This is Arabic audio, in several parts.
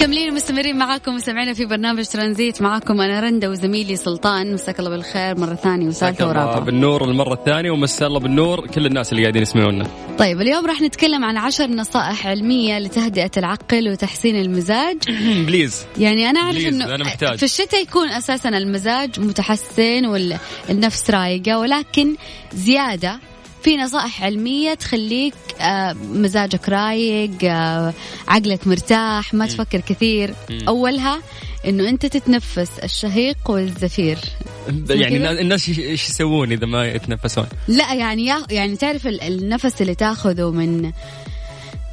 مكملين ومستمرين معاكم مستمعينا في برنامج ترانزيت. معاكم أنا رندا وزميلي سلطان. مساك الله بالخير مرة ثانية وثالثه ورابعه بالنور المرة الثانية ومسا الله بالنور. كل الناس اللي قاعدين يسمعونا. طيب اليوم راح نتكلم عن عشر نصائح علمية لتهدئة العقل وتحسين المزاج. بليز. يعني أنا أعرف إنه أنا محتاج. في الشتاء يكون أساسا المزاج متحسن والنفس رايقة ولكن زيادة في نصائح علمية تخليك آه، مزاجك رايق آه، عقلك مرتاح ما تفكر كثير. أولها أنه أنت تتنفس الشهيق والزفير. يعني؟ الناس- إيش يسوون إذا ما يتنفسون؟ لا يعني يا يعني تعرف ال- النفس اللي تاخذه من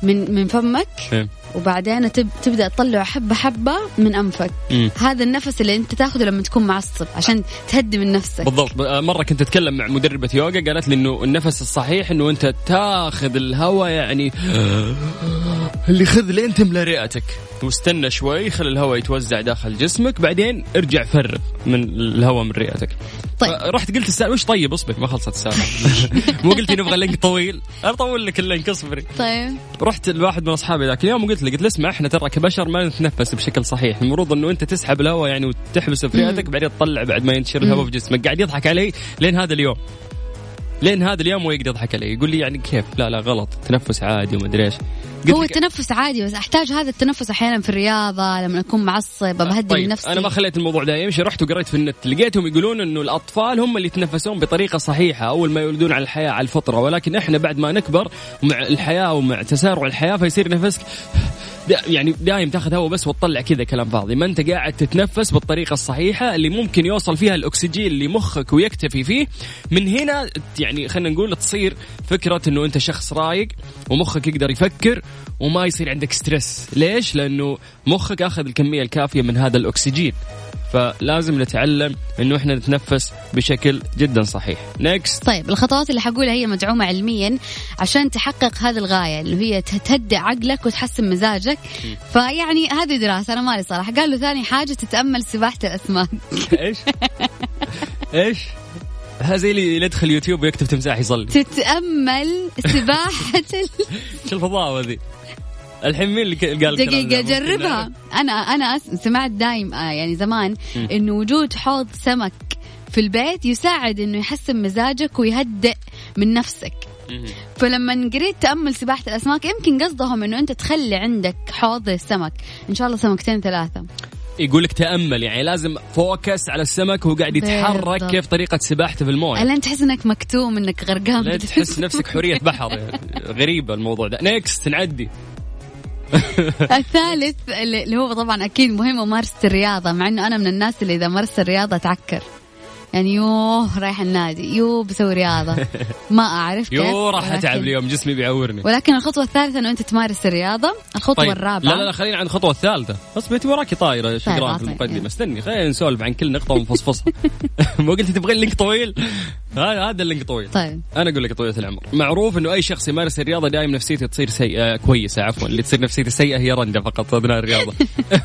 من من فمك إيه. وبعدين تب تبدأ تطلعه حبة حبة من أنفك. مم. هذا النفس اللي أنت تاخذه لما تكون معصب عشان تهدي من نفسك. بالضبط. مرة كنت أتكلم مع مدربة يوغا قالت لي إنه النفس الصحيح إنه أنت تاخذ الهواء يعني اللي خذ لين تملى رئتك واستنى شوي خلي الهواء يتوزع داخل جسمك بعدين ارجع فرغ من الهواء من رئتك. طيب. رحت قلت السالفه وش طيب؟ اصبر ما خلصت السالفه مو قلتي نبغى link طويل. اطول لك ال link اصبري. طيب. رحت لواحد من أصحابي ذاك اليوم وقلت له قلت له اسمع إحنا ترى كبشر ما نتنفس بشكل صحيح. المفروض إنه أنت تسحب الهواء يعني وتحبسه في رئتك بعدين تطلع بعد ما ينتشر الهواء في جسمك. قاعد يضحك علي لين هذا اليوم. لين هذا اليوم هو يقدر يضحك علي. يقول لي يعني كيف؟ لا لا غلط. تنفس عادي وما أدري إيش. هو التنفس عادي بس أحتاج هذا التنفس أحيانا في الرياضة لما أكون معصب بهدي طيب نفسي أنا ما خليت الموضوع ده يمشي. رحت وقريت في النت لقيتهم يقولون إنه الأطفال هم اللي يتنفسون بطريقة صحيحة أول ما يولدون على الحياة على الفطرة. ولكن إحنا بعد ما نكبر مع الحياة ومع تسارع الحياة فيصير نفسك دا يعني دايم تاخذ هواء بس وتطلع كذا كلام فاضي. ما انت قاعد تتنفس بالطريقة الصحيحة اللي ممكن يوصل فيها الأكسجين لمخك ويكتفي فيه. من هنا يعني خلينا نقول تصير فكرة إنه أنت شخص رايق ومخك يقدر يفكر وما يصير عندك stress ليش؟ لأنه مخك آخذ الكمية الكافية من هذا الأكسجين. فلازم نتعلم إنه إحنا نتنفس بشكل جدا صحيح. next طيب الخطوات اللي حقولها هي مدعومة علميا عشان تحقق هذه الغاية اللي هي تهدئ عقلك وتحسن مزاجك. فيعني هذه دراسة أنا مالي صراحة. قالوا ثاني حاجة تتأمل سباحة الأسماك. إيش؟ إيش؟ هذا اللي يدخل يوتيوب ويكتب تمساح يصلي تتأمل سباحة ال... شو الفضاوه ذي الحين مين اللي قال دقيقة جربها؟ أنا أنا سمعت دايم آه يعني زمان إنه وجود حوض سمك في البيت يساعد إنه يحسن مزاجك ويهدئ من نفسك. فلما قريت تأمل سباحة الأسماك يمكن قصدهم إنه أنت تخلي عندك حوض للسمك إن شاء الله سمكتين ثلاثة. يقول لك تأمل يعني لازم focus على السمك وهو قاعد يتحرك. كيف طريقة سباحته في الموية. ألين تحس إنك مكتوم إنك غرقان. تحس نفسك حورية بحر. غريبة الموضوع ده. next نعدي. الثالث اللي هو طبعا أكيد مهم ممارسة الرياضة مع إنه أنا من الناس اللي إذا مارست الرياضة تعكر يعني يوه رايح النادي يوه بسوي رياضة. ما أعرف كيف يو راح أتعب اليوم جسمي بيعورني. ولكن الخطوة الثالثة إنه أنت تمارس الرياضة الخطوة طيب الرابعة. لا لا لا خلينا عند الخطوة الثالثة. بس بيتي وراكي طايرة طيب، شقران آه، في طيب، المقدمه. استني خلينا نسولف عن كل نقطة ونفصفصها. مو قلتي تبغين link طويل؟ هذا هذا ال link طويل. طيب. أنا أقول لك طويلة العمر. معروف إنه أي شخص يمارس الرياضة دائما نفسيته تصير سيئة كويسة عفوا. اللي تصير نفسيته سيئة هي رنده فقط اثناء الرياضة.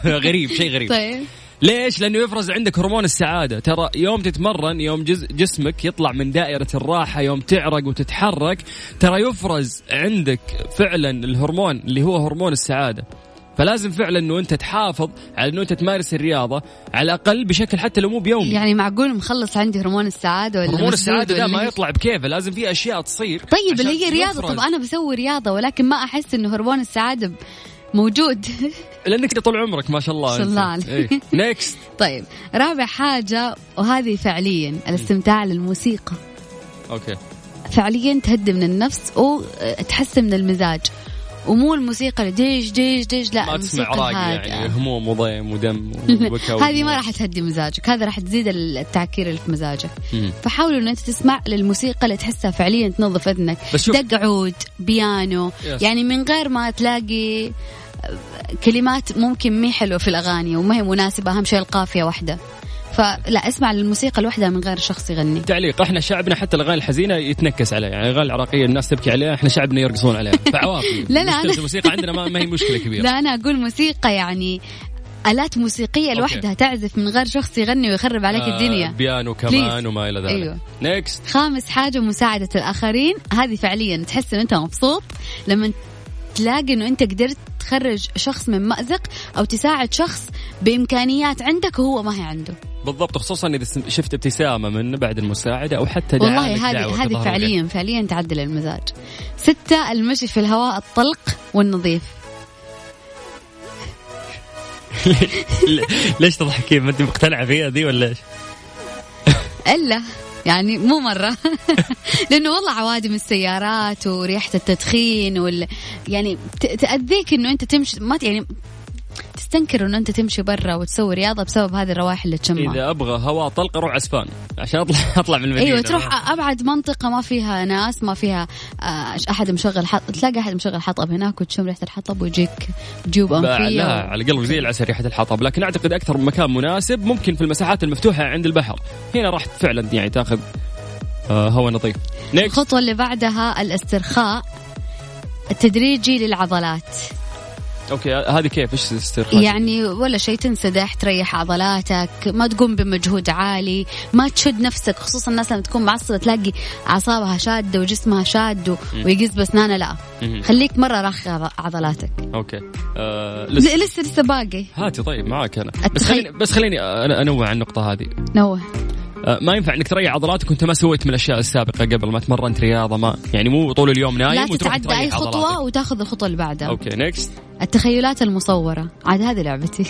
غريب شيء غريب. طيب. ليش؟ لأنه يفرز عندك هرمون السعادة، ترى يوم تتمرن يوم جز جسمك يطلع من دائرة الراحة، يوم تعرق وتتحرك، ترى يفرز عندك فعلا الهرمون اللي هو هرمون السعادة. فلازم فعلا إنه أنت تحافظ على إنه أنت تمارس الرياضة على الأقل بشكل حتى لو مو بيومي. يعني معقول مخلص عندي هرمون السعادة ولا هرمون السعادة ده ولا ما؟ يطلع بكيفه، لازم في أشياء تصير طيب اللي هي رياضة يفرز. طب أنا بسوي رياضة ولكن ما أحس إنه هرمون السعادة ب- موجود. لأنك طول عمرك ما شاء الله ما شاء الله عليك. نيكست طيب رابع حاجة وهذه فعليا الاستمتاع للموسيقى. okay. فعليا تهدي من النفس وتحسن من المزاج. ومو الموسيقى ديش ديش ديش لا ما تسمع الهادئة. يعني هموم وضيم ودم هذه ما راح تهدي مزاجك هذا راح تزيد التعكير اللي في مزاجك. فحاولوا ان انت تسمع للموسيقى اللي تحسها فعليا تنظف إذنك. دق عود بيانو. yes. يعني من غير ما تلاقي كلمات ممكن مي حلوة في الأغاني وما هي مناسبة أهم شيء القافية واحدة. فلا اسمع للموسيقى لوحدها من غير شخص يغني. تعليق إحنا شعبنا حتى الأغاني الحزينة يتنكس عليها يعني الأغاني العراقية الناس تبكي عليها إحنا شعبنا يرقصون عليها. فعوافي لا، لا، أنا- الموسيقى عندنا ما, ما هي مشكلة كبيرة. لا أنا أقول موسيقى يعني آلات موسيقية لوحدها تعزف من غير شخص يغني ويخرب عليك آه، الدنيا. بيانو كمان بليز. وما إلى ذلك. أيوة. next خامس حاجة مساعدة الآخرين هذه فعليا تحس إن أنت مبسوط لما تلاقي إنه أنت قدرت تخرج شخص من مأزق أو تساعد شخص بإمكانيات عندك وهو ما هي عنده. بالضبط خصوصا إذا شفت ابتسامة منه بعد المساعدة أو حتى والله هذه هذه فعليا فعليا تعدل المزاج. ستة المشي في الهواء الطلق والنظيف. ليش تضحكين؟ ما أنت مقتنعة فيها دي ولا إيش؟ إلا. يعني مو مرة. لأنه والله عوادم السيارات وريحة التدخين وال يعني تأذيك إنه أنت تمشي ما يعني تستنكر إنه أنت تمشي برا وتسوي رياضة بسبب هذه الروائح اللي تشمها. إذا أبغى هواء طلق أروح عسفان عشان اطلع أطلع من المدينة. أيوه تروح أبعد منطقة ما فيها ناس ما فيها آه، أحد مشغل حط تلاقي أحد مشغل حطب هناك وتشم ريحة الحطب ويجيك جيوب ب- لا أنفية. على قلبك زي العسل ريحة الحطب. لكن أعتقد أكثر مكان مناسب ممكن في المساحات المفتوحة عند البحر. هنا راح فعلا يعني تأخذ آه، هواء نظيف. الخطوة اللي بعدها الاسترخاء التدريجي للعضلات. okay هذه كيف؟ إيش الاسترخاء يعني ولا شيء تنسدح تريح عضلاتك ما تقوم بمجهود عالي ما تشد نفسك خصوصا الناس لما تكون معصبة تلاقي أعصابها شادة وجسمها شاد و- ويجز بأسنانه لا. خليك مرة رخي عض- عضلاتك. okay. آه لسه لسه لسه باقي. هاتي طيب معاك أنا. بس خليني بس خليني أنوه عن النقطة هذه. no. ما ينفع انك تريح عضلاتك وانت ما سويت من الأشياء السابقة قبل ما تمرنت رياضة ما يعني مو طول اليوم نايم لا تتعدى أي خطوة عضلاتك. وتاخذ الخطوة اللي بعدها. okay next التخيلات المصورة. عاد هذه لعبتي.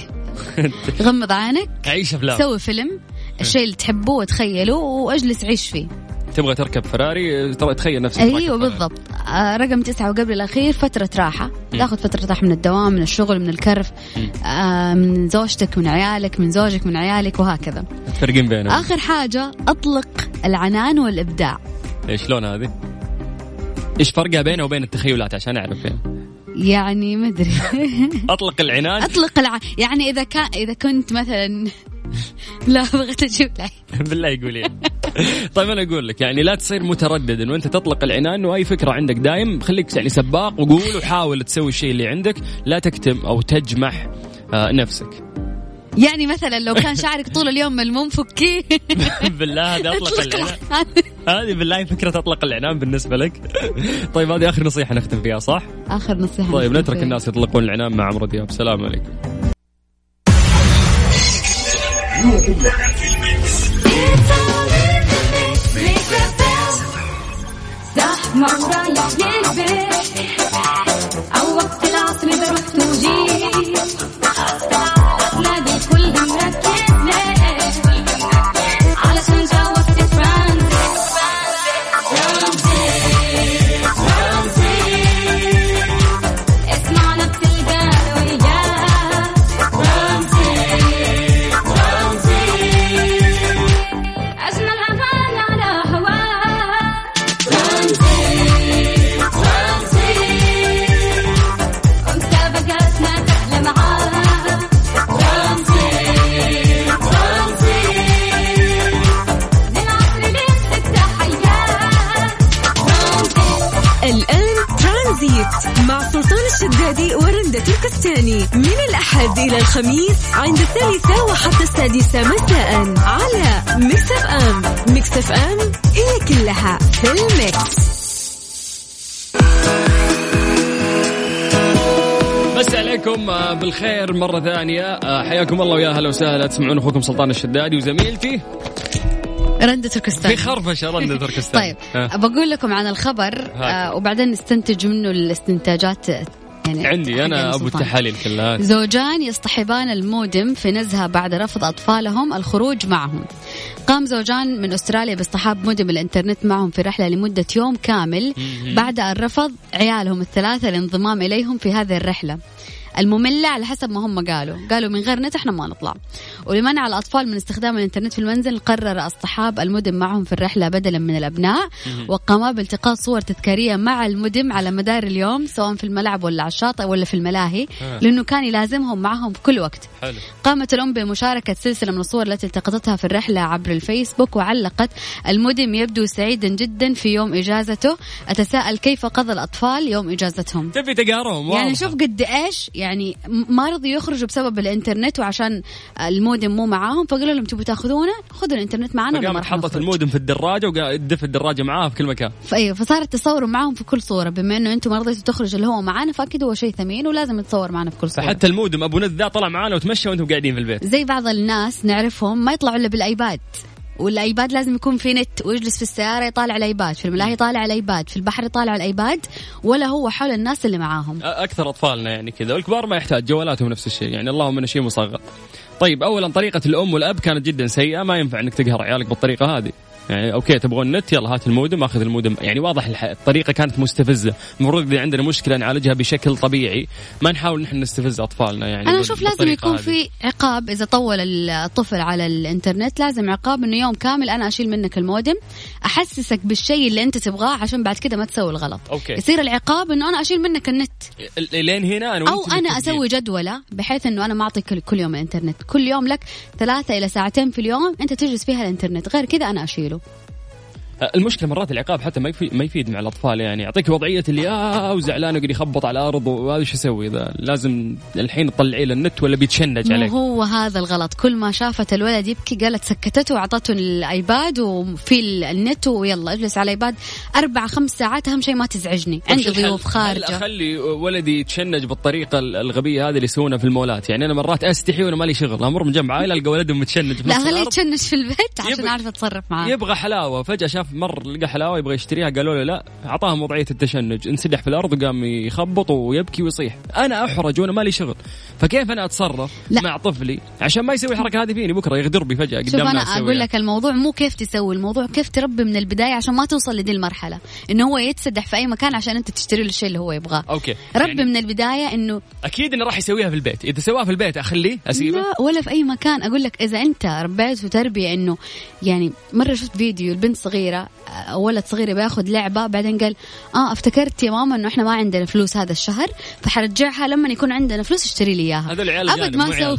غمض عينك. عيش أفلام. سوي فيلم. الشيء اللي تحبه وتخيله وأجلس عيش فيه. تبغى تركب فراري تخيل نفسك أيوه. بالضبط. آه رقم تسعة وقبل الأخير فترة راحة. تاخذ فترة راحة من الدوام من الشغل من الكرف آه من زوجتك من عيالك من زوجك من عيالك وهكذا. تفرقين بينهم. آخر حاجة أطلق العنان والإبداع. إيش شلون هذه؟ إيش فرقها بينها وبين التخيلات؟ عشان أعرف يعني. يعني مدري أطلق العنان؟ أطلق الع... يعني إذا كان إذا كنت مثلا لا بغيت أجيب العين بالله يقولين طيب أنا أقول لك يعني لا تصير متردد إنه أنت تطلق العنان واي فكرة عندك دايم خليك يعني سباق وقول وحاول تسوي الشيء اللي عندك لا تكتم أو تجمح آه، نفسك. يعني مثلا لو كان شعرك طول اليوم ملموم فكيه بالله هذه أطلق العنان. هذه بالله فكرة أطلق العنان بالنسبة لك. طيب هذه آخر نصيحة نختم فيها صح؟ آخر نصيحة طيب نترك فيها. الناس يطلقون العنان مع عمرو دياب. السلام عليكم. زحمة ورايح الخميس عند الثالثة وحتى السادسة مساء على ميكس أف أم ميكس أف أم هي كلها في الميكس. مسي عليكم آه، بالخير مرة ثانية. آه، حياكم الله ويا هلا وسهلا. تسمعون أخوكم سلطان الشدادي وزميلتي. رندة تركستاني. في خرفشة رندة تركستاني. طيب آه. بقول لكم عن الخبر آه وبعدين نستنتج منه الاستنتاجات يعني عندي أبو سلطان. التحاليل كلها. زوجان يصطحبان المودم في نزهة بعد رفض أطفالهم الخروج معهم. قام زوجان من أستراليا باصطحاب مودم الإنترنت معهم في رحلة لمدة يوم كامل بعد أن رفض عيالهم الثلاثة الانضمام إليهم في هذه الرحلة. المملة على حسب ما هم قالوا. قالوا من غير نت إحنا ما نطلع. ولمنع الأطفال من استخدام الإنترنت في المنزل قرر اصطحاب المدم معهم في الرحلة بدلا من الأبناء. وقاما بالتقاط صور تذكارية مع المدم على مدار اليوم سواء في الملعب ولا على الشاطئ ولا في الملاهي. لأنه كان يلازمهم معهم في كل وقت. حلو. قامت الأم بمشاركة سلسلة من الصور التي التقطتها في الرحلة عبر الفيسبوك وعلقت المدم يبدو سعيدا جدا في يوم إجازته. أتساءل كيف قضى الأطفال يوم إجازتهم؟ تبي تقارهم يعني. شوف قد إيش يعني ما رضوا يخرجوا بسبب الإنترنت وعشان المودم مو معاهم فقالوا لهم تبوا تاخذونه خذوا الإنترنت معنا فقامت حطت. المودم في الدراجة وقدف الدراجة معاها في كل مكان. فايوه فصارت تصوروا معاهم في كل صورة بما إنه أنتم ما رضيتوا تخرجوا اللي هو معانا فأكيد هو شيء ثمين ولازم يتصور معنا في كل صورة. فحتى المودم أبو نذ ذا طلع معانا وتمشى وأنتم قاعدين في البيت. زي بعض الناس نعرفهم ما يطلعوا إلا بالآيباد. والآيباد لازم يكون في نت ويجلس في السيارة يطالع الآيباد في الملاهي يطالع الآيباد في البحر يطالع الآيباد ولا هو حول الناس اللي معاهم. أكثر أطفالنا يعني كذا والكبار ما يحتاج جوالاتهم نفس الشيء يعني اللهم انه شيء مصغر. طيب اولا طريقة الأم والأب كانت جدا سيئة ما ينفع إنك تقهر عيالك بالطريقة هذه. يعني okay تبغون نت يلا هات المودم أخذ المودم. يعني واضح الطريقة كانت مستفزة. المفروض إذا عندنا مشكلة نعالجها بشكل طبيعي. ما نحاول نحن نستفز أطفالنا يعني أنا أشوف لازم يكون هذه. في عقاب إذا طول الطفل على الإنترنت لازم عقاب إنه يوم كامل أنا أشيل منك المودم أحسسك بالشيء اللي أنت تبغاه عشان بعد كده ما تسوي الغلط. okay. يصير العقاب إنه أنا أشيل منك النت. ال- لين هنا أنا أو أنا. أسوي جدولة بحيث إنه أنا ما اعطيك كل- كل يوم الانترنت كل يوم لك ثلاثة إلى ساعتين في اليوم أنت تجلس فيها الإنترنت. غير كذا أنا اشيله Pablo. المشكلة مرات العقاب حتى ما يفيد, ما يفيد مع الأطفال يعني. يعطيك وضعية اللي آه وزعلان ويقعد يخبط على الأرض وهذا إيش يسوي؟ ذا لازم الحين تطلعي له النت ولا بيتشنج عليك؟ هو هذا الغلط. كل ما شافت الولد يبكي قالت سكتته وأعطته الآيباد وفي النت ويلا اجلس على الآيباد. أربع خمس ساعات أهم شيء ما تزعجني. طيب عندي؟ ضيوف خارجة. أخلي ولدي يتشنج بالطريقة ال- الغبية هذه اللي يسوونها في المولات؟ يعني أنا مرات أستحي وأنا مالي شغل. أمر من جنب عائلة ألقى ولدهم متشنج لا خليه. يتشنج في البيت عشان أعرف أتصرف معاه. يبغى حلاوة. فجأة شاف مر لقى حلاوة يبغى يشتريها قالوا له لا. أعطاهم وضعية التشنج. انسدح في الأرض وقام يخبط ويبكي ويصيح. أنا أحرج وأنا مالي شغل. فكيف أنا أتصرف لا. مع طفلي؟ عشان ما يسوي الحركه هذه فيني بكرة يغدر بي فجأة شوف قدام أنا أقول. لك الموضوع مو كيف تسوي الموضوع كيف تربي من البداية عشان ما توصل لذي المرحلة. إنه هو ينسدح في أي مكان عشان أنت تشتري له الشيء اللي هو يبغاه. okay. ربي يعني من البداية إنه أكيد إنه راح يسويها في البيت. إذا سواها في البيت أخليه أسيبه؟ لا ولا في أي مكان. أقول لك إذا أنت ربيته تربيه إنه يعني مرة شفت فيديو البنت صغيرة آه، ولد صغير بياخذ لعبة بعدين قال آه افتكرت يا ماما إنه إحنا ما عندنا فلوس هذا الشهر فحأرجعها لما يكون عندنا فلوس اشتري لي إياها. هذول عيال أبد ما. سووا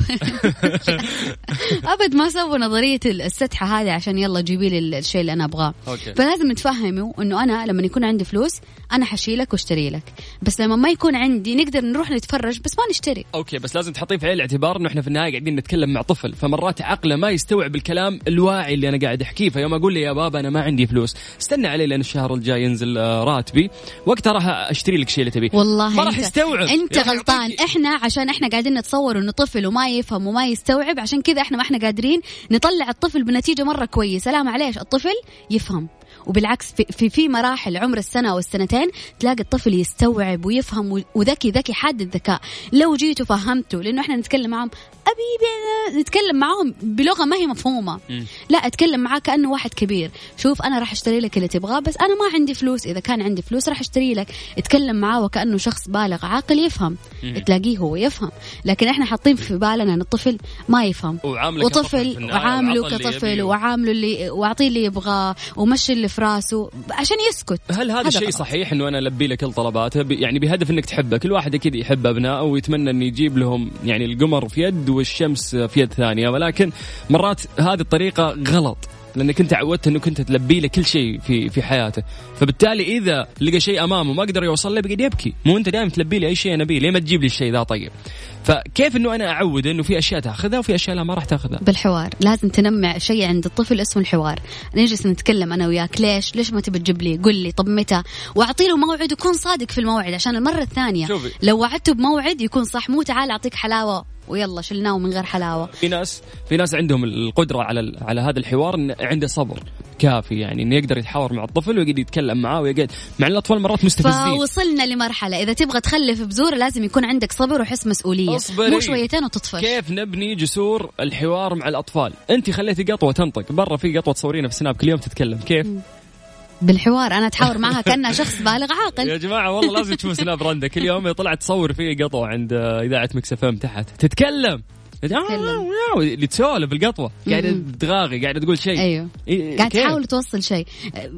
أبد ما سووا نظرية السدحة هذه عشان يلا جيبي لي الشيء اللي أنا أبغاه. فلازم تفهموا إنه أنا لما يكون عندي فلوس أنا حشيلك واشتري لك. بس لما ما يكون عندي نقدر نروح نتفرج بس ما نشتري. أوكي بس لازم تحطيه في عين الاعتبار إنه إحنا في النهاية قاعدين نتكلم مع طفل. فمرات عقله ما يستوعب الكلام الواعي اللي أنا قاعد أحكيه. فيوم أقول له يا بابا أنا ما عندي فلوس. استنى علي لين الشهر الجاي ينزل آه، راتبي. وقتها راح أشتري لك الشيء اللي تبيه. والله ما راح يستوعب. أنت أخي غلطان. إحنا عشان إحنا قاعدين نتصور إنه طفل وما يفهم وما يستوعب عشان كذا إحنا ما إحنا قادرين نطلع الطفل بنتيجة مرة كويسة. لا معليش الطفل يفهم. وبالعكس في, في في مراحل عمر السنة أو السنتين تلاقي الطفل يستوعب ويفهم وذكي ذكي حاد الذكاء. لو جيت وفهمته لأنه إحنا نتكلم معهم أبي نتكلم معهم بلغة ما هي مفهومة. مم. لا أتكلم معاه كأنه واحد كبير. شوف أنا راح أشتري لك اللي تبغاه بس أنا ما عندي فلوس. إذا كان عندي فلوس راح أشتري لك. اتكلم معاه وكأنه شخص بالغ عاقل يفهم. تلاقيه هو يفهم. لكن إحنا حاطين في بالنا إن الطفل ما يفهم. وطفل وعامله كطفل. وعامله اللي واعطيه اللي يبغاه ومشي اللي في راسه عشان يسكت. هل هذا الشيء. صحيح إنه أنا ألبي له كل طلباته يعني بهدف إنك تحبه. كل واحد أكيد يحب أبنائه ويتمنى إنه يجيب لهم يعني القمر في يد والشمس في يد ثانية. ولكن مرات هذه الطريقة غلط. لأنك أنت عودت إنك أنت تلبي له كل شيء في في حياته. فبالتالي إذا لقى شيء أمامه ما قدر يوصل له بيقعد يبكي. مو أنت دائما تلبي لي أي شيء أنا أبيه. ليه ما تجيب لي الشيء ذا طيب؟ فكيف إنه أنا اعود إنه في أشياء تأخذها وفي أشياء لا ما راح تأخذها؟ بالحوار. لازم تنمع شيء عند الطفل اسمه الحوار. نجلس نتكلم أنا وياك. ليش؟ ليش ما تبي تجيب لي؟ قل لي. طب متى؟ وأعطي له موعد ويكون صادق في الموعد عشان المرة الثانية. شوفي. لو وعدته بموعد يكون صح. مو تعال أعطيك حلاوة. ويلا شلناه من غير حلاوة. في ناس في ناس عندهم القدرة على على هذا الحوار إن عنده صبر كافي يعني إنه يقدر يتحاور مع الطفل ويقعد يتكلم معاه ويقعد مع الأطفال مرات مستفزين. فوصلنا لمرحلة. إذا تبغى تخلف بزور لازم يكون عندك صبر وحس مسؤولية. اصبري. مو شويتين وتطفش. كيف نبني جسور الحوار مع الأطفال؟ أنت خليتي قطوة تنطق. برا في قطوة تصورينها في سناب كل يوم تتكلم. كيف؟ بالحوار أنا أتحاور معها كأنها شخص بالغ يا عاقل جماعة والله لازم تشوفوا سناب رندا. كل يوم طلعت تصور في قطوة عند إذاعة ميكس إف إم تحت. تتكلم. اللي تسولف القطوه قاعدة. تغاغي قاعدة تقول شيء. أيوه. إيه، قاعد كيف؟ تحاول توصل شيء.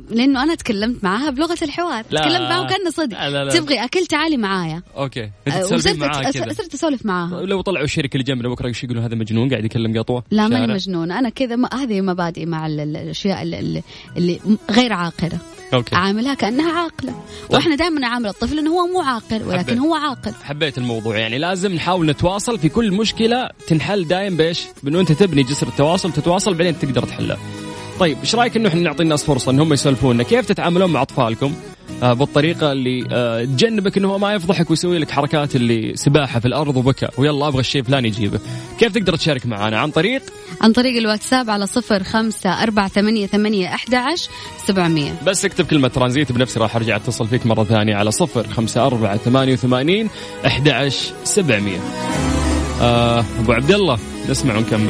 لأنه أنا تكلمت معاها بلغة الحوار. لا. تكلمت معاها كانه صدق. لا، لا، لا. تبغي أكل تعالي معايا. okay. أه، وصرت معاه صرت أسولف معاها. لو طلعوا الشركة اللي جنبنا بكرة إيش يقولون؟ هذا مجنون قاعد يكلم قطوة. لا ماني شارع. مجنونة أنا كذا هذه مبادئي مع ال- ال- الأشياء اللي, اللي, غير عاقلة. okay. عاملها كأنها عاقلة وإحنا دائما نعامل الطفل إنه هو مو عاقل ولكن حبيت. هو عاقل حبيت الموضوع يعني لازم نحاول نتواصل في كل مشكلة تنحل دايم بإيش؟ بانه انت تبني جسر التواصل تتواصل بعدين تقدر تحلها. طيب إيش رأيك إنه إحنا نعطي الناس فرصة إنهم يسولفونا كيف تتعاملون مع أطفالكم بالطريقة اللي آه تجنبك إنه هو ما يفضحك ويسوي لك حركات اللي سباحة في الأرض وبكى ويلا أبغى الشيء فلاني يجيبه. كيف تقدر تشارك معنا؟ عن طريق؟ عن طريق الواتساب على صفر خمسة أربعة ثمانية, ثمانية أحد عشر سبعمية. بس اكتب كلمة ترانزيت بنفسي راح أرجع أتصل فيك مرة ثانية على صفر خمسة أربعة ثمانية وثمانين أحد عشر سبعمية. آه أبو عبد الله نسمع ونكمل.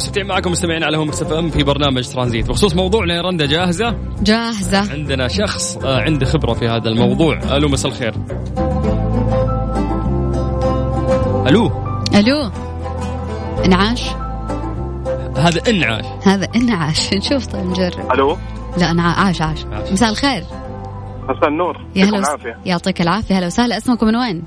مستمتعين معكم مستمعين على هم اف ام في برنامج ترانزيت. بخصوص موضوعنا يا رندا جاهزة؟ جاهزة. عندنا شخص آه، عنده خبرة في هذا الموضوع. ألو مساء الخير. ألو. ألو. إنعاش؟ هذا إنعاش. هذا إنعاش. نشوف طيب نجرب. ألو. لا أنا عاش عاش. عاش. مساء الخير. مساء النور. يا هلا العافية. يعطيك العافية. هلا وسهلا. اسمكم من وين؟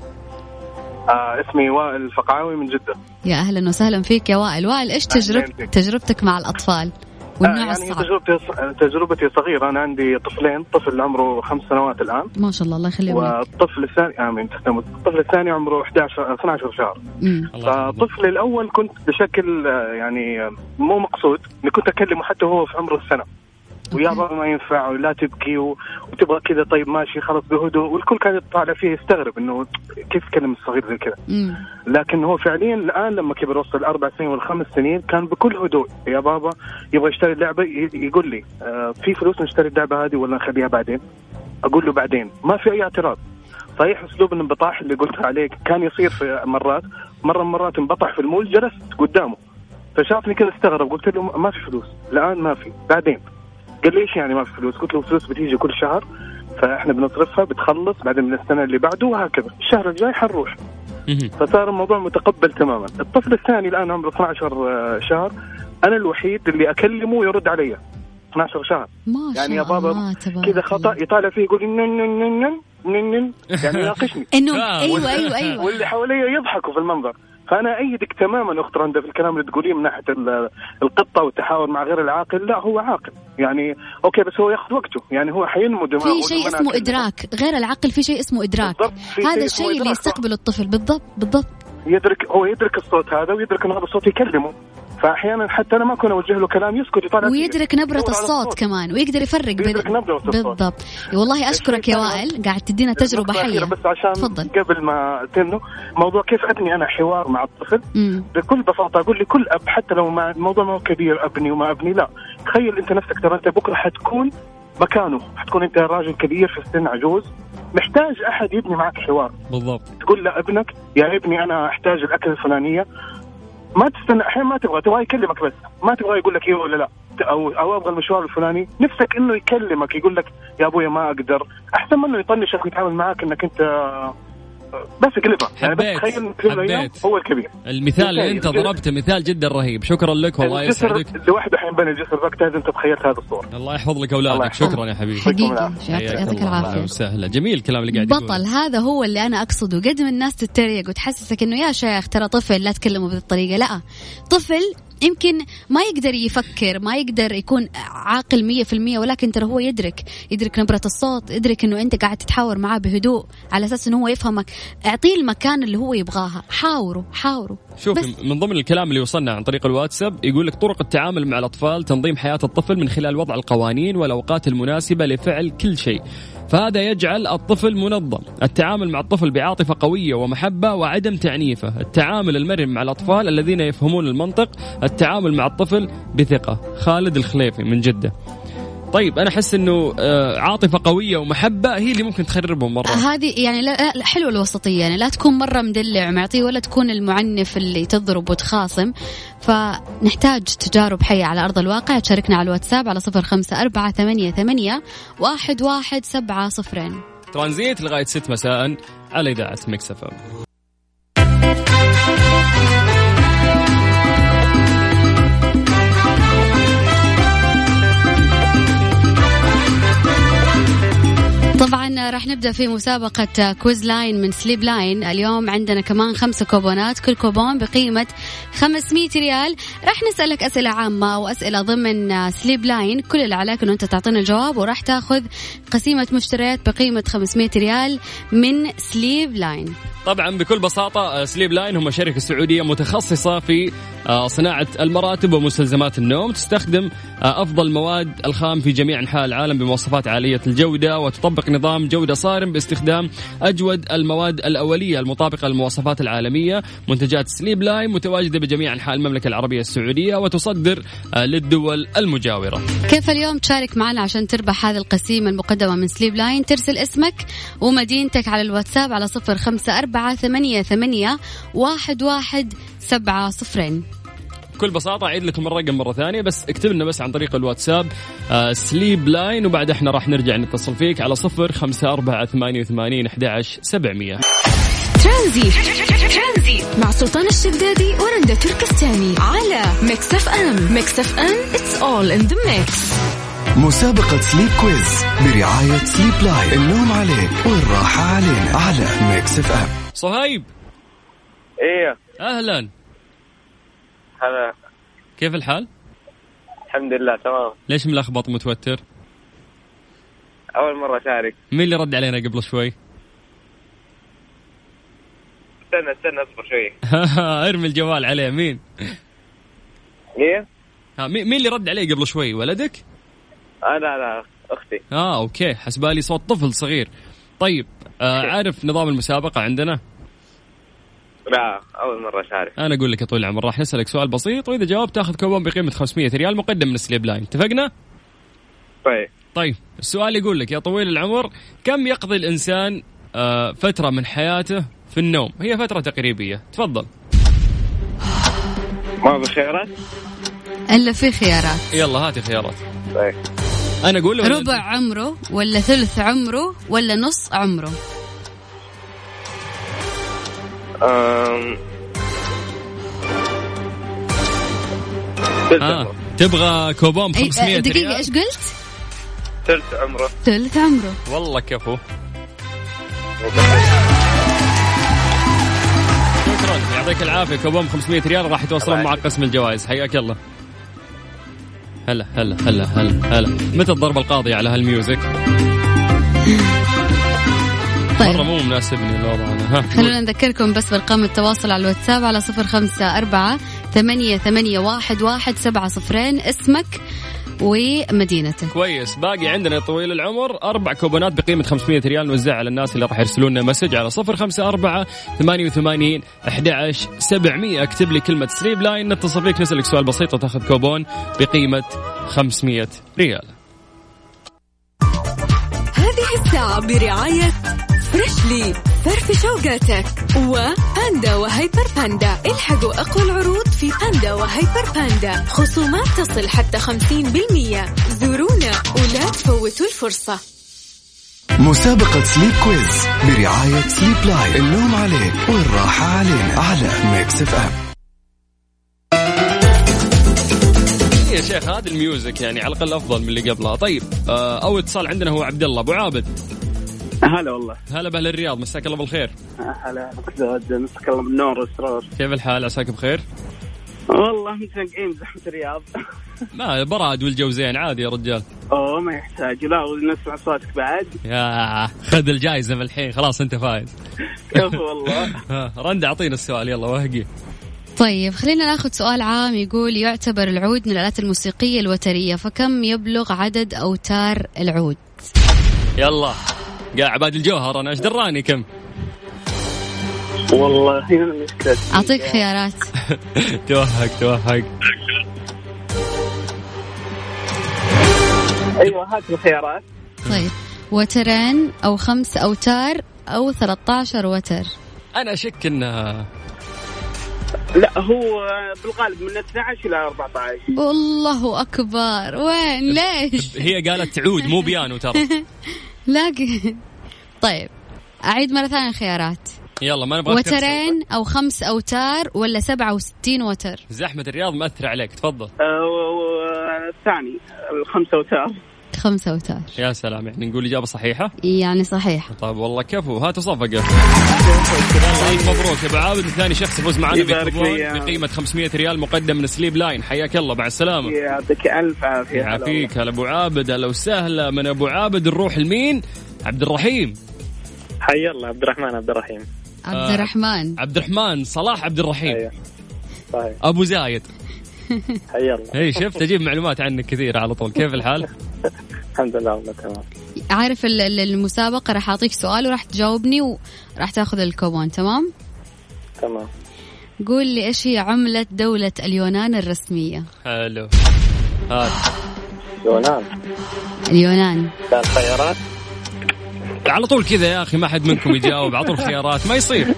آه اسمي وائل الفقعاوي من جدة. يا أهلا وسهلا فيك يا وائل. وائل إيش تجرب. تجربتك مع الأطفال آه والنوع يعني الصعب؟ تجربتي تجربتي صغيرة. أنا عندي طفلين طفل عمره خمس سنوات الآن. ما شاء الله الله يخليهم لك. والطفل الثاني امين تسلم الطفل الثاني عمره 11 12 شهر. فطفلي الأول كنت بشكل آه، يعني آه، مو مقصود كنت أكلمه حتى هو في عمره السنة. ويا. بابا ما ينفع ولا تبكي. وتبغى كذا طيب ماشي خلاص بهدوء. والكل كان يطالع فيه يستغرب إنه كيف تكلم الصغير زي كذا. لكن هو فعليا الآن لما كبر وصل الاربع سنين والخمس سنين كان بكل هدوء. يا بابا يبغى يشتري اللعبه ي- يقول لي آه في فلوس نشتري اللعبة هذه ولا نخليها بعدين؟ أقول له بعدين. ما في أي اعتراض. صحيح أسلوب الانبطاح اللي قلت عليه كان يصير في مرات. مرة من مرات انبطح في المول جلست قدامه. فشافني كذا استغرب قلت له ما في فلوس. الآن ما في. بعدين؟ قال لي إيش يعني ما في فلوس؟ قلت له فلوس بتيجي كل شهر فإحنا بنصرفها بتخلص بعدين من السنة اللي بعده وهكذا. الشهر الجاي حنروح. فصار الموضوع متقبل تماما. الطفل الثاني الآن عمره 12 شهر. أنا الوحيد اللي أكلمه ويرد علي. 12 شهر. ما شاء يعني يا بابا كذا خطأ. يطالع فيه يقول نن نن نن نن نن نن يعني يناقشني. إنه آه، أيوه أيوه أيوه. واللي حواليه يضحكوا في المنظر. فانا أيدك تماما أخت رندا في الكلام اللي تقوليه من ناحية ال- القطة والتحاور مع غير العاقل لا هو عاقل. يعني أوكي بس هو ياخذ وقته. يعني هو حينمو دماغه في شيء اسمه أكلمه. إدراك. غير العقل في شيء اسمه إدراك. هذا الشيء اللي. يستقبله الطفل. بالضبط بالضبط. يدرك هو يدرك الصوت هذا ويدرك إن هذا الصوت يكلمه. فأحيانا حتى أنا ما أكون أوجه له كلام يسكت يطالع. ويدرك على الصوت كمان ويقدر يفرق بين يدرك نبرة الصوت. بالضبط. والله أشكرك يا وائل قاعد تدينا الأخيرة حية. بس عشان تفضل. قبل ما تنو موضوع كيف ابني أنا حوار مع الطفل؟ امم بكل بساطة أقول لكل أب حتى لو ما الموضوع ما هو كبير أبني وما أبني لا. تخيل أنت نفسك ترى أنت بكرة حتكون مكانه. حتكون أنت راجل كبير في السن عجوز. محتاج أحد يبني معك حوار. بالضبط. تقول لأبنك يا ابني أنا أحتاج الأكل الفلانية. ما تستنى أحيانا ما تبغى تبغى يكلمك بس. ما تبغى يقول لك إيه ولا لا. أو أو أبغى المشوار الفلاني. نفسك إنه يكلمك يقول لك يا أبويا ما أقدر. أحسن منه يطنشك ويتعامل معك إنك أنت بس اقلبها يعني بس حبيت. تخيل حبيت. هو الكبير. المثال اللي أنت ضربته مثال جدا رهيب. شكرا لك والله الجسر يسعدك. لوحده حينبني الجسر وقت هذا أنت تخيلت هذه الصورة. الله يحفظ لك أولادك. شكرا يا حبيبي. حقيقي. يعطيك أهلا وسهلا. جميل الكلام اللي قاعد. بطل هذا هو اللي أنا أقصده. قد ما الناس تتريق وتحسسك إنه يا شيخ ترى طفل لا تكلمه بهذه الطريقة لا. طفل يمكن ما يقدر يفكر ما يقدر يكون عاقل مية في المية ولكن ترى هو يدرك يدرك نبرة الصوت يدرك إنه أنت قاعد تتحاور معاه بهدوء على أساس إنه هو يفهمك. أعطيه المكان اللي هو يبغاها. حاوروا حاوروا شوف بس. من ضمن الكلام اللي وصلنا عن طريق الواتساب يقول لك طرق التعامل مع الأطفال تنظيم حياة الطفل من خلال وضع القوانين والأوقات المناسبة لفعل كل شيء. فهذا يجعل الطفل منظم. التعامل مع الطفل بعاطفة قوية ومحبة وعدم تعنيفه. التعامل المرن مع الأطفال الذين يفهمون المنطق التعامل مع الطفل بثقة. خالد الخليفي من جدة. طيب أنا أحس إنه آه، عاطفة قوية ومحبة هي اللي ممكن تخربهم مرة. هذه يعني لا لا، حلوة الوسطية يعني لا تكون مرة مدلع ومعطيه ولا تكون المعنف اللي تضرب وتخاصم. فنحتاج تجارب حية على أرض الواقع. تشاركنا على الواتساب على صفر خمسة أربعة ثمانية ثمانية واحد واحد سبعة صفرين. ترانزيت لغاية 6 مساء على إذاعة مكس طبعا راح نبدأ في مسابقة كويز لاين من سليب لاين. اليوم عندنا كمان خمسة كوبونات كل كوبون بقيمة 500 ريال. راح نسألك أسئلة عامة وأسئلة ضمن سليب لاين. كل اللي عليك إنه أنت تعطينا الجواب وراح تاخذ قسيمة مشتريات بقيمة 500 ريال من سليب لاين. طبعا بكل بساطة آه، سليب لاين هم شركة سعودية متخصصة في آه، صناعة المراتب ومستلزمات النوم. تستخدم آه، أفضل مواد الخام في جميع أنحاء العالم بمواصفات عالية الجودة وتطبق نظام جودة صارم باستخدام أجود المواد الأولية المطابقة للمواصفات العالمية. منتجات سليب لاين متواجدة بجميع أنحاء المملكة العربية السعودية وتصدر للدول المجاورة. كيف اليوم تشارك معنا عشان تربح هذه القسيمة المقدمة من سليب لاين؟ ترسل اسمك ومدينتك على الواتساب على صفر خمسة أربعة ثمانية, ثمانية واحد, واحد سبعة صفرين. بكل بساطة أعيد لكم الرقم مرة ثانية بس اكتب لنا بس عن طريق الواتساب آه سليب لاين وبعد إحنا راح نرجع نتصل فيك على صفر خمسة أربعة ثمانية وثمانين أحد عشر سبعمية ترانزيت مع سلطان الشدادي ورندا تركستاني على ميكس اف ام ميكس اف ام it's all in the mix. مسابقة سليب كويز برعاية سليب لاين النوم عليك والراحة علينا على ميكس اف ام صهيب. إيه. أهلا. هلا. كيف الحال؟ الحمد لله تمام. ليش ملخبط متوتر؟ أول مرة أشارك. مين اللي رد علينا قبل شوي؟ استنى استنى أصبر شوي. ارمي الجوال عليه مين؟ إيه؟ ها مين اللي رد عليه قبل شوي؟ ولدك؟ آه لا لا أختي. آه okay. حسبالي صوت طفل صغير. طيب آه عارف نظام المسابقة عندنا؟ لا أول مرة أشارك. أنا أقول لك يا طويل العمر راح نسألك سؤال بسيط وإذا جاوبت تأخذ كوبون بقيمة 500 ريال مقدم من سليب لاين. اتفقنا؟ طيب. طيب السؤال يقول لك يا طويل العمر كم يقضي الإنسان آه فترة من حياته في النوم؟ هي فترة تقريبية. تفضل. ما بخيرات إلا في خيارات. يلا هاتي خيارات. طيب. أنا أقول ولا ربع عمره ولا ثلث عمره ولا نص عمره؟ أم... ثلث آه. عمره. تبغى كوبون ب أي 500 دقيقة ريال؟ إيش قلت؟ ثلث عمره. ثلث عمره. والله كفو. شكرا يعطيك العافية. كوبون ب 500 ريال راح يتواصلون معك قسم الجوائز. حياك الله. هلا هلا هلا هلا هلا. متى الضربة القاضية على هالميوزك؟ طيب. مو مناسبني الوضع أنا ها. خلونا نذكركم بس بأرقام التواصل على الواتساب على صفر خمسة أربعة ثمانية, ثمانية واحد, واحد سبعة صفرين. اسمك ومدينتك كويس. باقي عندنا يا طويل العمر. أربع كوبونات بقيمة 500 ريال نوزعها على الناس اللي راح يرسلون لنا message على صفر خمسة أربعة ثمانية وثمانين أحد عشر سبعمية. اكتب لي كلمة سليب لاين نتصل فيك نسألك سؤال بسيط وتاخذ كوبون بقيمة 500 ريال. هذه الساعة برعاية فريشلي فرفش أوقاتك وباندا وهيبر باندا. الحقوا أقوى العروض في باندا وهيبر باندا. خصومات تصل حتى 50% زورونا ولا تفوتوا الفرصة. مسابقة سليب كويز برعاية سليب لاين. النوم عليك والراحة علينا. على ميكس إف إم. يا شيخ هذا ال music يعني على الأقل أفضل من اللي قبلها طيب آه، أول اتصال عندنا هو عبد الله أبو عابد. هلا والله. هلا بأهل الرياض مساك الله بالخير. هلا مسك الله بالنور والسرور. كيف الحال؟ عساك بخير؟ والله متنقعين بزحمة الرياض. ما براد والجو زين عادي يا رجال. أوه ما يحتاج. لا ونسمع صوتك بعد. يا خذ الجائزة من الحين خلاص أنت فايز. كفو والله. ها، رندا أعطينا السؤال يلا وهقي. طيب خلينا ناخذ سؤال عام يقول يعتبر العود من الآلات الموسيقية الوترية فكم يبلغ عدد أوتار العود؟ يلا. قال عباد الجوهر أنا إيش دراني كم؟ والله هنا المشكلة أعطيك خيارات. توهق توهق. أيوه هات الخيارات. طيب. وترين أو خمس أوتار أو 13 وتر. أنا أشك انها لا هو بالغالب من 12 إلى 14 والله أكبر. وين؟ ليش؟ هي قالت تعود مو بيانو ترى. لكن طيب أعيد مرة ثانية الخيارات. يلا ما نبغى وترين أو خمس أوتار ولا 67 وتر؟ زحمة الرياض مأثرة عليك تفضل. أه، الثاني الخمس أوتار. 15 يا سلام يعني نقول إجابة صحيحة؟ يعني صحيحة طيب والله كفو هاتوا صفقة طيب، مبروك يا أبو عابد. ثاني شخص يفوز معنا بقيمة 500 ريال مقدم من سليب لاين. حياك الله مع السلامة. يعطيك ألف عافية. يعافيك هلا أبو عابد. هلا وسهلا. من أبو عابد نروح لمين؟ عبد الرحيم. حي الله عبد الرحمن عبد الرحيم. عبد آه، الرحمن. عبد الرحمن صلاح عبد الرحيم. أيوه. صحيح. أبو زايد. حي الله. اي شفت؟ أجيب معلومات عنك كثيره على طول. كيف الحال؟ الحمد لله والله تمام. عارف ال- ال- المسابقة راح أعطيك سؤال وراح تجاوبني وراح تاخذ الكوبون تمام؟ تمام. قول لي إيش هي عملة دولة اليونان الرسمية؟ حلو هات يونان. اليونان. لا الخيارات. على طول كذا يا أخي ما حد منكم يجاوب على طول خيارات ما يصير.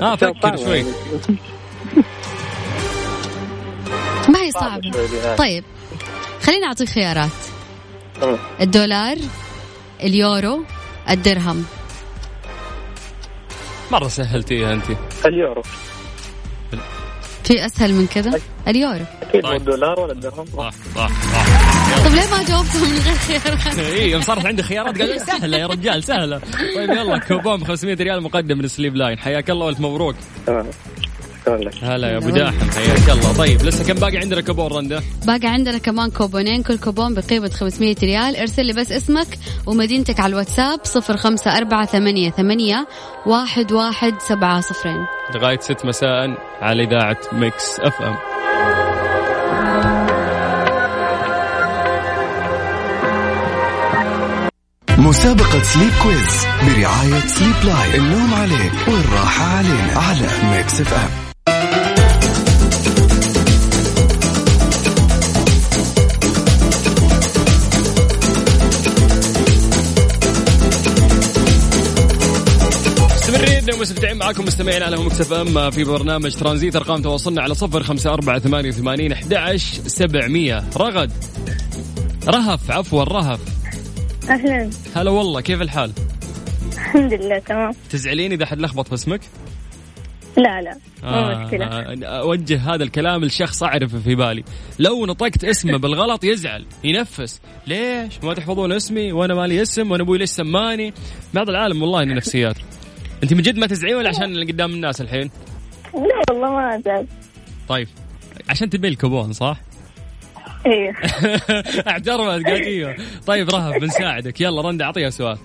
ها فكر شوي. ما هي صعبة. طيب خليني أعطيك خيارات. الدولار اليورو الدرهم. مرة سهلتيها أنت. اليورو. في أسهل من كذا؟ اليورو. أكيد. مو طيب. الدولار ولا الدرهم؟ صح صح صح طيب ليه ما جاوبتهم من غير خيارات؟ اي يوم صارت عندي خيارات قال سهلة يا رجال سهلة. طيب يلا كوبون ب 500 ريال مقدم من سليب لاين. حياك الله والف مبروك. تمام. شكرا لك. هلا يا أبو داحم حياك الله. طيب لسه كم باقي عندنا كوبون رنده باقي عندنا كمان كوبونين كل كوبون بقيمة 500 ريال. ارسل لي بس اسمك ومدينتك على الواتساب صفر خمسة أربعة ثمانية ثمانية واحد واحد سبعة صفرين. لغاية 6 مساء على إذاعة ميكس أف أم. مسابقة سليب كويز برعاية سليب لاين النوم عليك والراحة علينا على ميكس أف أم. مستمرين ومستمتعين معاكم مستمعين على مكسف أم في برنامج ترانزيت أرقام تواصلنا على صفر خمسة أربعة ثمانية وثمانين أحد سبعمية. رغد. رهف عفوا رهف. أهلا. هلا والله كيف الحال؟ الحمد لله تمام. تزعلين إذا حد لخبط في اسمك؟ لا لا مو مشكلة. آه أوجه هذا الكلام لشخص أعرفه في بالي. لو نطقت اسمه بالغلط يزعل ينفس. ليش؟ ما تحفظون اسمي وأنا مالي اسم وأنا أبوي ليش سماني؟ بعض العالم والله إنه نفسيات. أنت من جد ما تزعلين ولا عشان اللي قدام الناس الحين؟ لا والله ما أزعل. طيب. عشان تبي الكوبون صح؟ أيوه اعترفت قالت إيوه. طيب رهف بنساعدك. يلا رندا أعطيها سؤال.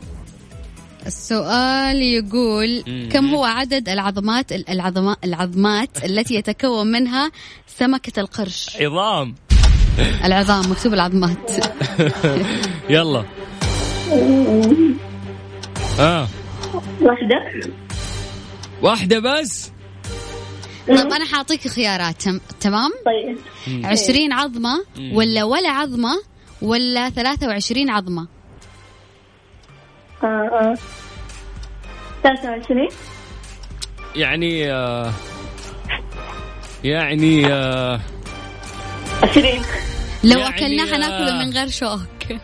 السؤال يقول. كم هو عدد العظمات العظمات العظمات التي يتكون منها سمكة القرش؟ عظام. العظام مكتوب العظمات. يلا. آه. واحدة. واحدة بس؟ طيب أنا حاعطيك خيارات تم- تمام؟ طيب. عشرين عظمة. ولا ولا عظمة ولا ثلاثة وعشرين عظمة؟ آه آه. 23 يعني آه يعني آه 20 لو يعني، أكلناه آه، حناكله من غير شوك.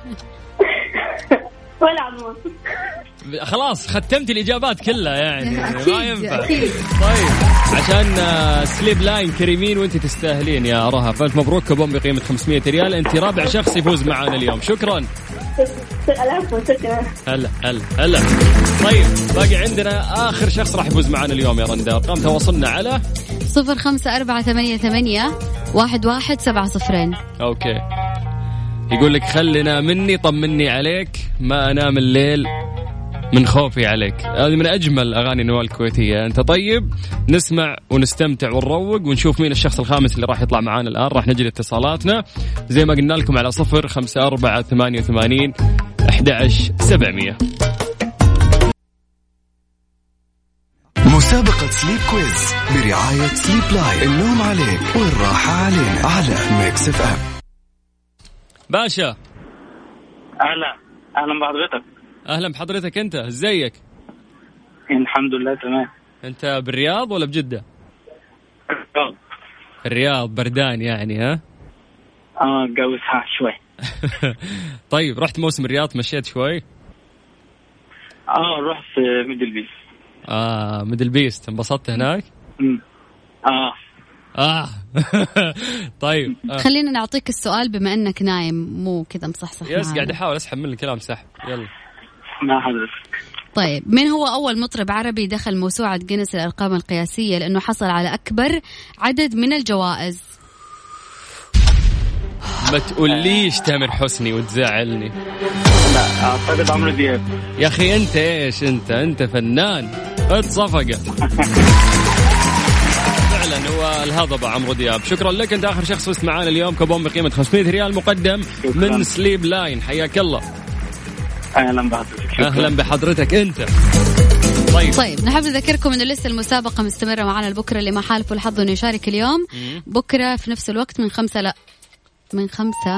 ولا عظمة. خلاص ختمت الإجابات كلها يعني. ما ينفع. أكيد. طيب عشان آه، سليب لاين كريمين وانت تستاهلين يا رهف الف مبروك كوبون بقيمة 500 ريال. أنت رابع شخص يفوز معنا اليوم. شكرا. هلا هلا هلا. طيب باقي عندنا آخر شخص راح يفوز معنا اليوم يا رندا. أرقام تواصلنا على صفر خمسة أربعة ثمانية ثمانية واحد واحد سبعة صفرين. أوكي. يقول لك خلنا مني طمني عليك. ما أنام الليل. من خوفي عليك. هذه من أجمل أغاني نوال الكويتية. أنت طيب؟ نسمع ونستمتع ونروق ونشوف مين الشخص الخامس اللي راح يطلع معانا الآن. راح نجري اتصالاتنا زي ما قلنا لكم على صفر خمسة أربعة ثمانية وثمانين أحد عشر سبعمية. مسابقة سليب كويز برعاية سليب لاين النوم عليك والراحة علينا. على ميكس اف ام باشا. أهلا. أهلا بحضرتك. أهلا بحضرتك أنت إزيك؟ الحمد لله تمام. أنت بالرياض ولا بجدة؟ الرياض بردان يعني ها؟ آه الجو ساقع شوي. طيب رحت موسم الرياض مشيت شوي؟ آه رحت MDL Beast آه MDL Beast. انبسطت هناك؟ أمم. آه. آه. طيب آه. خلينا نعطيك السؤال بما إنك نايم مو كذا مصحصح بس. قاعد أحاول أسحب من الكلام سحب. يلا. مع حضرتك. طيب من هو أول مطرب عربي دخل موسوعة جينيس الأرقام القياسية؟ لأنه حصل على أكبر عدد من الجوائز. ما تقوليش تامر حسني وتزعلني. لا أعتقد عمرو دياب. يا أخي أنت إيش أنت؟ أنت فنان. اتصفقت فعلا هو الهضبة عمرو دياب. شكرا لك. أنت آخر شخص فزت معانا اليوم كوبون بقيمة 500 ريال مقدم شكراً. من Sleep Line حياك الله. أهلا بحضرتك. شكراً. أهلا بحضرتك. أنت. طيب. طيب نحب نذكركم إنه لسه المسابقة مستمرة معنا لبكرة اللي ما حالفوا الحظ إنه يشارك اليوم. بكرة في نفس الوقت من خمسة لا من خمسة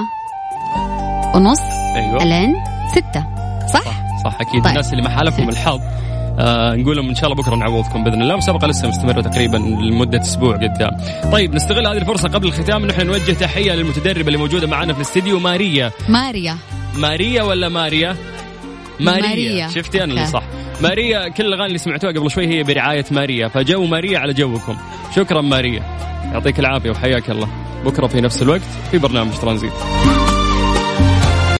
ونص أيوه. الين ستة. صح؟ صح. أكيد. طيب. الناس اللي ما حالفهم الحظ آه نقول لهم إن شاء الله بكرة نعوضكم بإذن الله. مسابقه لسه مستمرة تقريبا لمدة أسبوع قدام. طيب نستغل هذه الفرصة قبل الختام إحنا نوجه تحية للمتدربه اللي موجودة معنا في الاستديو ماريا. ماريا. ماريا ولا ماريا؟ ماريا, ماريا. شفتي أنا اللي. صح. ماريا كل الأغاني اللي سمعتوها قبل شوي هي برعاية ماريا فجو ماريا على جوكم. شكرا ماريا. يعطيك العافية وحياك الله. بكرة في نفس الوقت في برنامج ترانزيت.